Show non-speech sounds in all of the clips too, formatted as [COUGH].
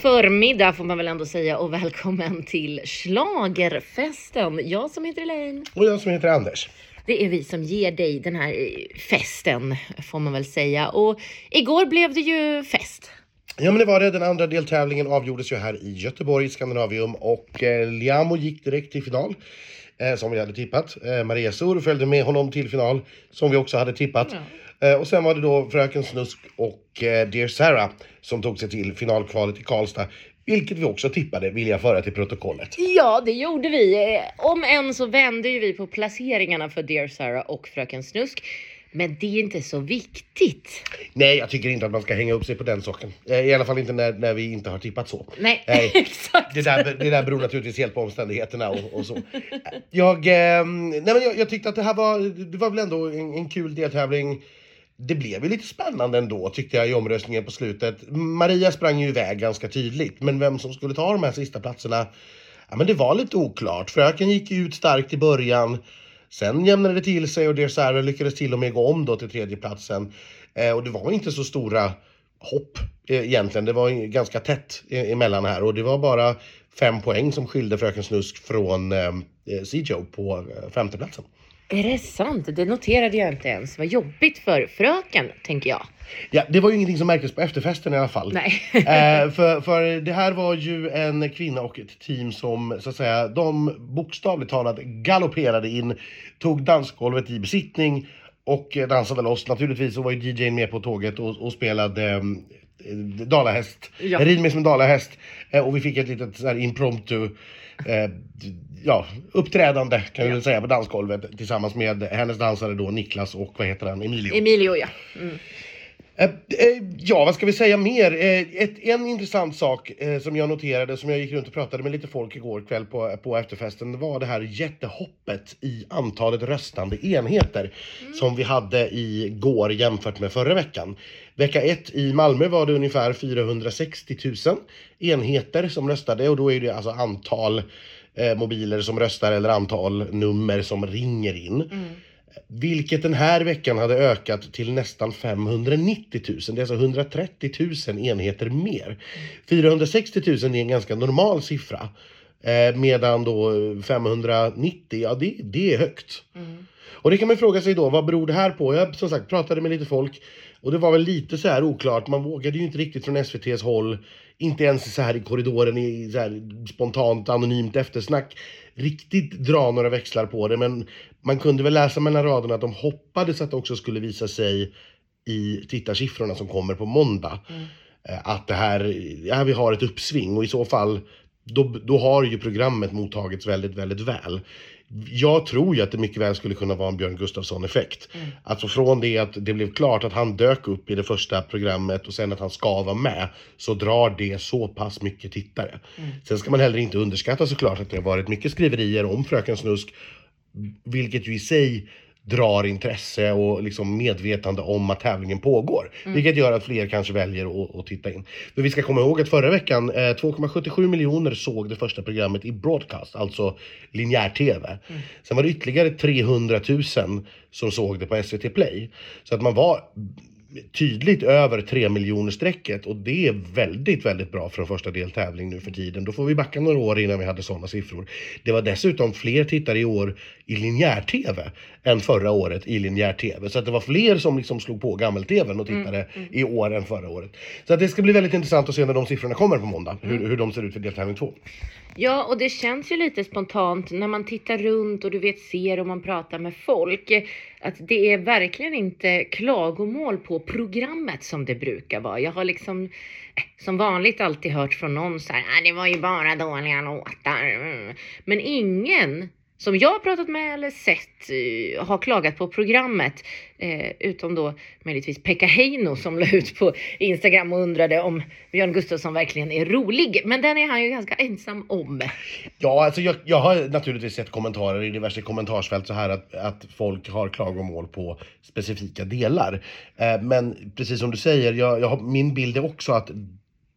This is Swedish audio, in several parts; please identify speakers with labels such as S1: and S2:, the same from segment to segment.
S1: förmiddag får man väl ändå säga och välkommen till Schlagerfesten. Jag som heter Elaine.
S2: Och jag som heter Anders.
S1: Det är vi som ger dig den här eh, festen får man väl säga. Och igår blev det ju fest.
S2: Ja men det var det. Den andra deltävlingen avgjordes ju här i Göteborg, Skandinavium och eh, Liamo gick direkt till final. Eh, som vi hade tippat. Eh, Maria Sur följde med honom till final som vi också hade tippat. Eh, och sen var det då Fröken Snusk och eh, Dear Sarah som tog sig till finalkvalet i Karlstad. Vilket vi också tippade, vill jag föra till protokollet.
S1: Ja, det gjorde vi. Eh, Om än så vände ju vi på placeringarna för Dear Sarah och Fröken Snusk. Men det är inte så viktigt.
S2: Nej, jag tycker inte att man ska hänga upp sig på den saken. Eh, I alla fall inte när, när vi inte har tippat så.
S1: Nej,
S2: Nej. [LAUGHS]
S1: exakt.
S2: Det där, det där beror naturligtvis helt på omständigheterna och, och så. Jag, eh, nej men jag, jag tyckte att det här var, det var väl ändå en, en kul deltävling. Det blev ju lite spännande ändå tyckte jag i omröstningen på slutet. Maria sprang ju iväg ganska tydligt, men vem som skulle ta de här sista platserna, ja men det var lite oklart. Fröken gick ut starkt i början. Sen jämnade det till sig och Dear Sarah lyckades till och med gå om då till tredjeplatsen. Eh, och det var inte så stora hopp eh, egentligen. Det var ganska tätt e- emellan här och det var bara fem poäng som skilde Fröken Snusk från eh, eh Cjo på eh, femteplatsen.
S1: Är det sant? Det noterade jag inte ens. Vad jobbigt för fröken, tänker jag.
S2: Ja, det var ju ingenting som märktes på efterfesten i alla fall.
S1: Nej. [LAUGHS]
S2: eh, för, för det här var ju en kvinna och ett team som så att säga, de bokstavligt talat galopperade in, tog dansgolvet i besittning och dansade loss. Naturligtvis så var ju DJn med på tåget och, och spelade eh, dalahäst,
S1: Ja.
S2: rid med som en dalahäst. Eh, och vi fick ett litet så här impromptu eh, ja, uppträdande kan vi väl säga på dansgolvet tillsammans med hennes dansare då Niklas och vad heter han, Emilio.
S1: Emilio, ja. Mm.
S2: Eh, eh, ja, vad ska vi säga mer? Eh, ett, en intressant sak som jag noterade, som jag gick runt och pratade med lite folk igår kväll på, på efterfesten, var det här jättehoppet i antalet röstande enheter som vi hade igår jämfört med förra veckan. Vecka ett i Malmö var det ungefär 460 000 enheter som röstade och då är det alltså antal eh, mobiler som röstar eller antal nummer som ringer in. Vilket den här veckan hade ökat till nästan 590 000. Det är alltså 130 000 enheter mer. 460 000 är en ganska normal siffra. Eh, medan då 590, ja det, det är högt. Och det kan man fråga sig då, vad beror det här på? Jag som sagt pratade med lite folk och det var väl lite så här oklart. Man vågade ju inte riktigt från SVTs håll, inte ens så här i korridoren i så här spontant anonymt eftersnack, riktigt dra några växlar på det. Men man kunde väl läsa mellan raderna att de hoppades att det också skulle visa sig i tittarsiffrorna som kommer på måndag. Eh, Att det här, ja vi har ett uppsving och i så fall då, då har ju programmet mottagits väldigt, väldigt väl. Jag tror ju att det mycket väl skulle kunna vara en Björn Gustafsson-effekt. Alltså från det att det blev klart att han dök upp i det första programmet och sen att han ska vara med, så drar det så pass mycket tittare. Sen ska man heller inte underskatta såklart att det har varit mycket skriverier om Fröken Snusk, vilket ju i sig drar intresse och liksom medvetande om att tävlingen pågår. Vilket gör att fler kanske väljer att, titta in. För vi ska komma ihåg att förra veckan, eh, 2,77 miljoner såg det första programmet i broadcast, alltså linjär-tv. Sen var det ytterligare 300 000 som såg det på SVT Play. Så att man var tydligt över 3 miljoner strecket och det är väldigt, väldigt bra för en första deltävling nu för tiden. Då får vi backa några år innan vi hade sådana siffror. Det var dessutom fler tittare i år i linjär-tv än förra året i linjär-tv. Så att det var fler som liksom slog på gammel-tvn och tittade i år än förra året. Så att det ska bli väldigt intressant att se när de siffrorna kommer på måndag, hur, hur de ser ut för deltävling två.
S1: Ja, och det känns ju lite spontant när man tittar runt och du vet ser och man pratar med folk. Att det är verkligen inte klagomål på programmet som det brukar vara. Jag har liksom eh, som vanligt alltid hört från någon så här, ah, det var ju bara dåliga låtar. Mm. Men ingen som jag har pratat med eller sett eh, har klagat på programmet. Eh, utom då möjligtvis Pekka Heino som la ut på Instagram och undrade om Björn Gustafsson verkligen är rolig. Men den är han ju ganska ensam om.
S2: Ja, alltså jag, jag har naturligtvis sett kommentarer i diverse kommentarsfält så här att, att folk har klagomål på specifika delar. Eh, men precis som du säger, jag, jag har, min bild är också att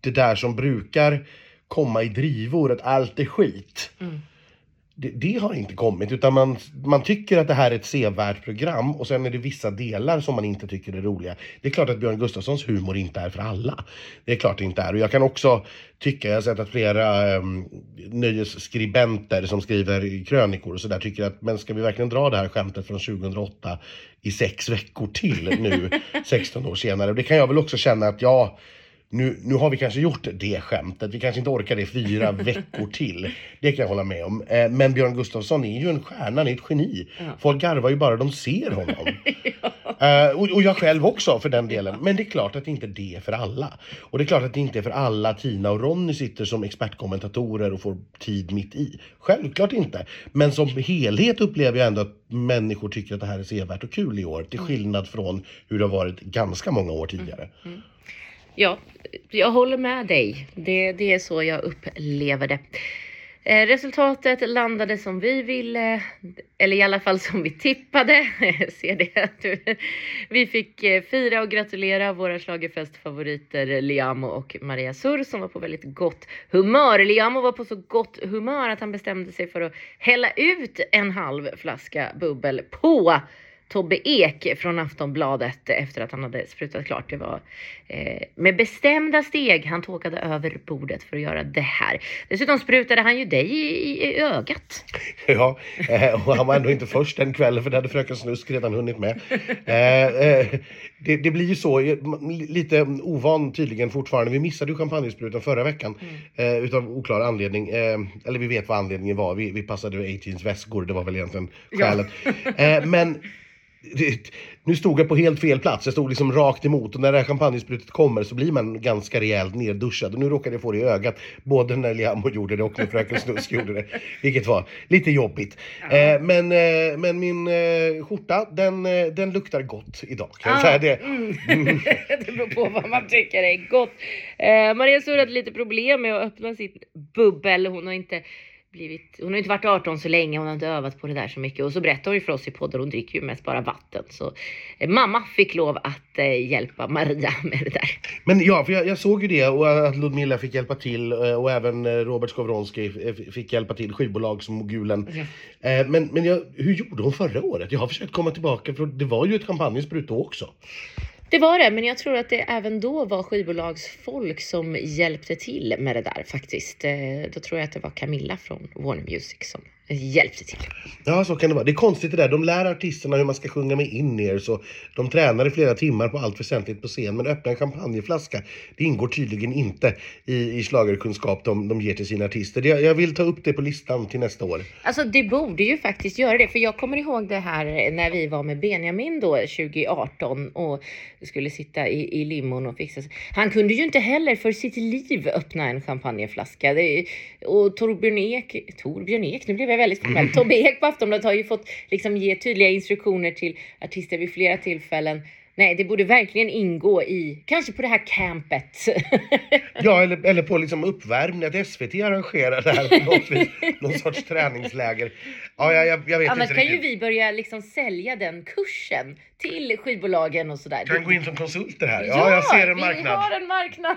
S2: det där som brukar komma i drivor, att allt är skit. Det, det, har inte kommit utan man, man tycker att det här är ett sevärt program och sen är det vissa delar som man inte tycker är roliga. Det är klart att Björn Gustafssons humor inte är för alla. Det är klart det inte är och jag kan också tycka, jag har sett att flera um, nöjesskribenter som skriver krönikor och sådär tycker att men ska vi verkligen dra det här skämtet från 2008 i sex veckor till nu [LAUGHS] 16 år senare? Det kan jag väl också känna att ja nu, nu har vi kanske gjort det skämtet, vi kanske inte orkar det fyra [LAUGHS] veckor till. Det kan jag hålla med om. Eh, men Björn Gustafsson är ju en stjärna, han är ett geni. Ja. Folk garvar ju bara de ser honom. [LAUGHS] ja. uh, och, och, jag själv också för den delen. Men det är klart att det inte är det för alla. Och det är klart att det inte är för alla Tina och Ronny sitter som expertkommentatorer och får tid mitt i. Självklart inte. Men som helhet upplever jag ändå att människor tycker att det här är sevärt och kul i år. Till skillnad från hur det har varit ganska många år tidigare. Mm. Mm.
S1: Ja, jag håller med dig. Det, det är så jag upplever det. Eh, resultatet landade som vi ville, eller i alla fall som vi tippade. [LAUGHS] ser det. Vi fick eh, fira och gratulera våra schlagerfestfavoriter Liamo och Maria Sur som var på väldigt gott humör. Liamo var på så gott humör att han bestämde sig för att hälla ut en halv flaska bubbel på Tobbe Ek från Aftonbladet efter att han hade sprutat klart. Det var eh, med bestämda steg han tågade över bordet för att göra det här. Dessutom sprutade han ju dig i, i ögat. [LAUGHS]
S2: Ja, eh, och han var ändå inte först den kvällen för det hade Fröken Snusk redan hunnit med. Eh, eh, det, det, blir ju så, lite ovan tydligen fortfarande. Vi missade ju champagnesprutan förra veckan mm. eh, utav oklar anledning. Eh, eller vi vet vad anledningen var. Vi, vi passade 18s väskor, det var väl egentligen skälet. Ja. men nu stod jag på helt fel plats. Jag stod liksom rakt emot och när det här champagnesprutet kommer så blir man ganska rejält nedduschad. Och nu råkade jag få det i ögat både när Liamo gjorde det och när Fröken Snusk [LAUGHS] gjorde det. Vilket var lite jobbigt. Eh, men, eh, men min eh, skjorta den, eh, den luktar gott idag. Kan säga det?
S1: Mm. mm. [LAUGHS] det beror på vad man tycker är gott. Eh, Maria Sur hade lite problem med att öppna sitt bubbel. Hon har inte blivit, hon har inte varit 18 så länge, hon har inte övat på det där så mycket och så berättar hon ju för oss i podden, hon dricker ju mest bara vatten. Så eh, mamma fick lov att eh, hjälpa Maria [LAUGHS] med det där.
S2: Men ja, för jag, jag, såg ju det och att Ludmilla fick hjälpa till eh, och även eh, Robert Skowronski fick hjälpa till, skivbolag som Mogulen. Ja. Eh, men men jag, hur gjorde hon förra året? Jag har försökt komma tillbaka för det var ju ett champagnesprut då också.
S1: Det var det, men jag tror att det även då var skivbolagsfolk som hjälpte till med det där faktiskt. Eh, då tror jag att det var Camilla från Warner Music som hjälpte till.
S2: Ja, så kan det vara. Det är konstigt det där. De lär artisterna hur man ska sjunga med in-ears och de tränar i flera timmar på allt väsentligt på scen. Men öppna en champagneflaska, det ingår tydligen inte i, i slagerkunskap de, de ger till sina artister. Jag, jag vill ta upp det på listan till nästa år.
S1: Alltså, det borde ju faktiskt göra det, för jag kommer ihåg det här när vi var med Benjamin då 2018 och skulle sitta i, i limon och fixa. Han kunde ju inte heller för sitt liv öppna en champagneflaska. Det, och Torbjörn Ek, Torbjörn Ek, nu blev jag väldigt. Mm. Tobbe Ek på Aftonbladet har ju fått liksom ge tydliga instruktioner till artister vid flera tillfällen. Nej, det borde verkligen ingå i, kanske på det här campet. [LAUGHS]
S2: ja, eller, eller på liksom uppvärmning, att SVT arrangerar det här på något vis, någon sorts träningsläger. Ja, jag, jag, jag vet
S1: Annars
S2: inte
S1: kan riktigt. ju vi börja liksom sälja den kursen till skivbolagen och sådär.
S2: Kan gå in som konsulter här. Ja, ja jag ser en marknad.
S1: vi har en marknad.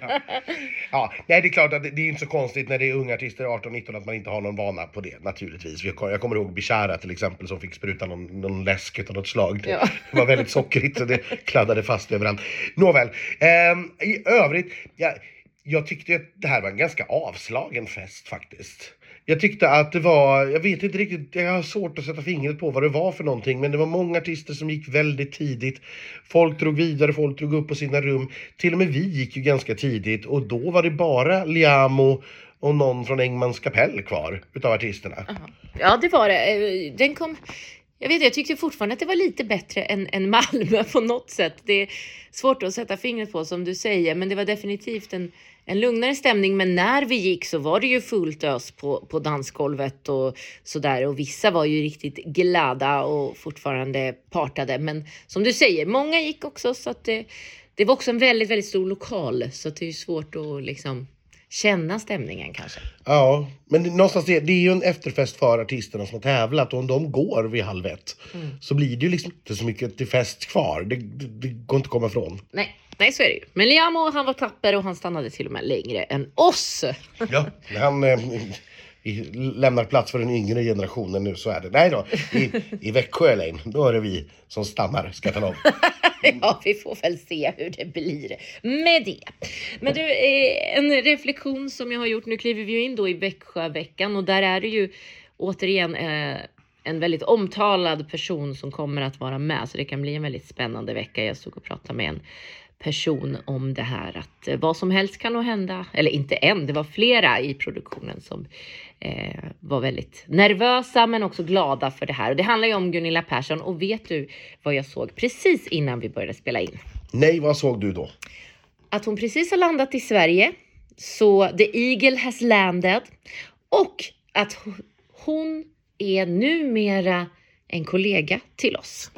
S2: ja. [LAUGHS] ja, nej det är klart att det, det är inte så konstigt när det är unga artister 18-19 att man inte har någon vana på det naturligtvis. Jag kommer ihåg Bishara till exempel som fick spruta någon, någon läsk av något slag. Ja. det var väldigt så det kladdade fast överallt. Nåväl, eh, i övrigt, Jag, jag tyckte att det här var en ganska avslagen fest faktiskt. Jag tyckte att det var, jag vet inte riktigt, jag har svårt att sätta fingret på vad det var för någonting, men det var många artister som gick väldigt tidigt. Folk drog vidare, folk drog upp på sina rum. Till och med vi gick ju ganska tidigt och då var det bara Liamo och någon från Engmans kapell kvar utav artisterna. Aha.
S1: Ja, det var det. Eh, den kom jag vet jag tyckte fortfarande att det var lite bättre än, än Malmö på något sätt. Det är svårt att sätta fingret på som du säger, men det var definitivt en, en lugnare stämning. Men när vi gick så var det ju fullt ös på, på dansgolvet och sådär. Och vissa var ju riktigt glada och fortfarande partade. Men som du säger, många gick också så att det, det var också en väldigt, väldigt stor lokal så att det är svårt att liksom känna stämningen kanske.
S2: Ja, men någonstans det, det är ju en efterfest för artisterna som har tävlat och om de går vid halv ett mm. så blir det ju liksom inte så mycket till fest kvar. Det, det, det går inte att komma ifrån.
S1: Nej. Nej, så är det ju. Men Liamo, han var tapper och han stannade till och med längre än oss.
S2: Ja, [LAUGHS] han... Eh, vi lämnar plats för den yngre generationen nu, så är det. Nej då, i, i Växjö Elaine, då är det vi som stannar, ska jag tala om. [LAUGHS]
S1: ja, vi får väl se hur det blir med det. Men du, eh, en reflektion som jag har gjort. Nu kliver vi ju in då i Växjöveckan och där är det ju återigen eh, en väldigt omtalad person som kommer att vara med, så det kan bli en väldigt spännande vecka. Jag stod och pratade med en person om det här att eh, vad som helst kan nog hända. Eller inte en, det var flera i produktionen som eh, var väldigt nervösa men också glada för det här. Och det handlar ju om Gunilla Persson och vet du vad jag såg precis innan vi började spela in?
S2: Nej, vad såg du då?
S1: Att hon precis har landat i Sverige, så the eagle has landed och att hon är numera en kollega till oss.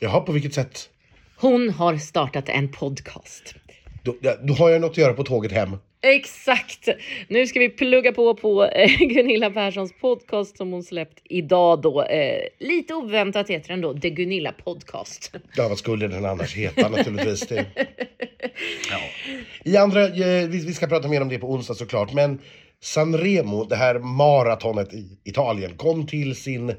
S2: Jaha, på vilket sätt?
S1: Hon har startat en podcast.
S2: Då, då har jag något att göra på tåget hem.
S1: Exakt! Nu ska vi plugga på på eh, [LAUGHS] Gunilla Perssons podcast som hon släppt idag då. Eh, lite oväntat heter den då The Gunilla Podcast.
S2: Ja, vad skulle den annars heta [LAUGHS] naturligtvis? Det. Ja. I andra, eh, vi, vi ska prata mer om det på onsdag såklart, men Sanremo, det här maratonet i Italien, kom till sin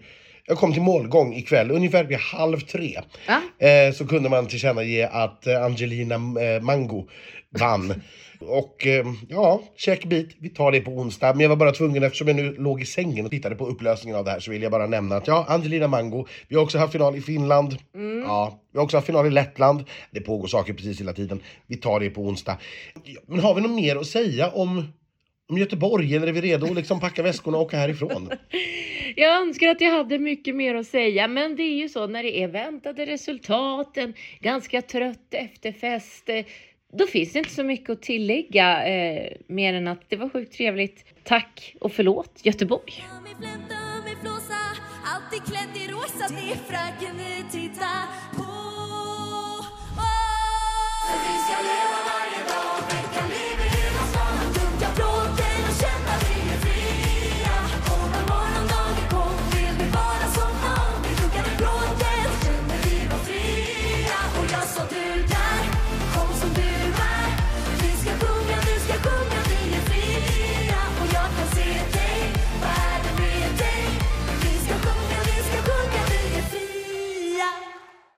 S2: jag kom till målgång ikväll, ungefär vid halv tre.
S1: Ah.
S2: Eh, så kunde man tillkännage att Angelina Mango vann. [LAUGHS] Och eh, ja, check bit. Vi tar det på onsdag. Men jag var bara tvungen, eftersom jag nu låg i sängen och tittade på upplösningen av det här, så vill jag bara nämna att ja, Angelina Mango. Vi har också haft final i Finland.
S1: Mm.
S2: Ja, vi har också haft final i Lettland. Det pågår saker precis hela tiden. Vi tar det på onsdag. Men har vi något mer att säga om om Göteborg eller är vi redo att liksom packa väskorna och åka härifrån? [LAUGHS]
S1: Jag önskar att jag hade mycket mer att säga, men det är ju så när det är väntade resultat, en ganska trött efterfest. Då finns det inte så mycket att tillägga eh, mer än att det var sjukt trevligt. Tack och förlåt Göteborg. Alltid klädd i rosa, det är vi tittar